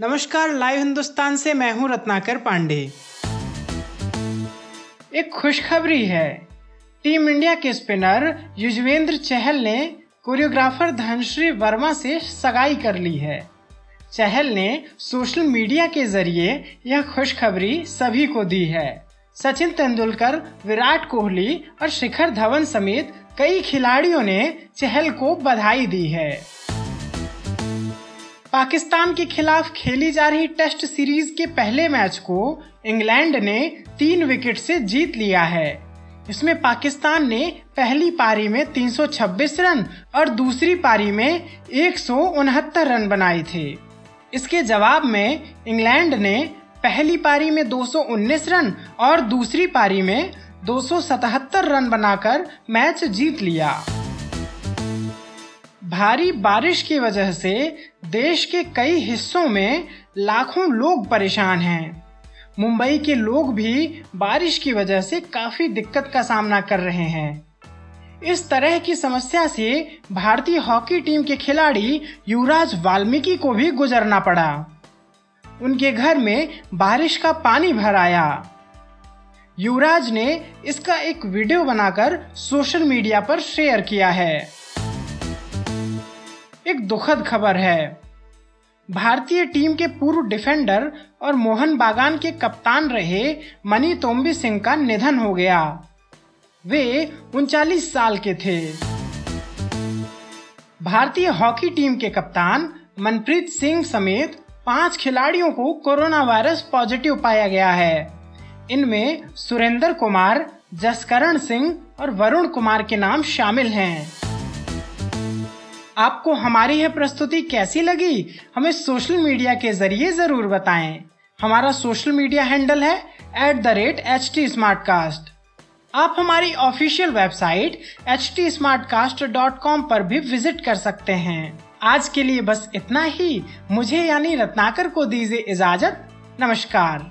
नमस्कार, लाइव हिंदुस्तान से मैं हूँ रत्नाकर पांडे। एक खुशखबरी है। टीम इंडिया के स्पिनर युजवेंद्र चहल ने कोरियोग्राफर धनश्री वर्मा से सगाई कर ली है। चहल ने सोशल मीडिया के ज़रिए यह खुशखबरी सभी को दी है। सचिन तेंदुलकर, विराट कोहली और शिखर धवन समेत कई खिलाड़ियों ने चहल को बधाई दी है। पाकिस्तान के खिलाफ खेली जा रही टेस्ट सीरीज़ के पहले मैच को इंग्लैंड ने तीन विकेट से जीत लिया है। इसमें पाकिस्तान ने पहली पारी में 326 रन और दूसरी पारी में एक सौ उनहत्तर रन बनाए थे। इसके जवाब में इंग्लैंड ने पहली पारी में 219 रन और दूसरी पारी में 277 रन बनाकर मैच जीत लिया। भारी बारिश की वजह से देश के कई हिस्सों में लाखों लोग परेशान हैं। मुंबई के लोग भी बारिश की वजह से काफ़ी दिक्कत का सामना कर रहे हैं। इस तरह की समस्या से भारतीय हॉकी टीम के खिलाड़ी युवराज वाल्मीकि को भी गुजरना पड़ा। उनके घर में बारिश का पानी भर आया। युवराज ने इसका एक वीडियो बनाकर सोशल मीडिया पर शेयर किया है। एक दुखद खबर है। भारतीय टीम के पूर्व डिफेंडर और मोहन बागान के कप्तान रहे मनी तोम्बी सिंह का निधन हो गया। वे उनचालीस साल के थे। भारतीय हॉकी टीम के कप्तान मनप्रीत सिंह समेत पाँच खिलाड़ियों को कोरोना वायरस पॉजिटिव पाया गया है। इनमें सुरेंद्र कुमार, जसकरण सिंह और वरुण कुमार के नाम शामिल हैं। आपको हमारी यह प्रस्तुति कैसी लगी, हमें सोशल मीडिया के ज़रिए ज़रूर बताएँ। हमारा सोशल मीडिया हैंडल है at the rate H T आप हमारी ऑफिशियल वेबसाइट एच टी पर भी विज़िट कर सकते हैं। आज के लिए बस इतना ही। मुझे यानी रत्नाकर को दीजिए इजाज़त। नमस्कार।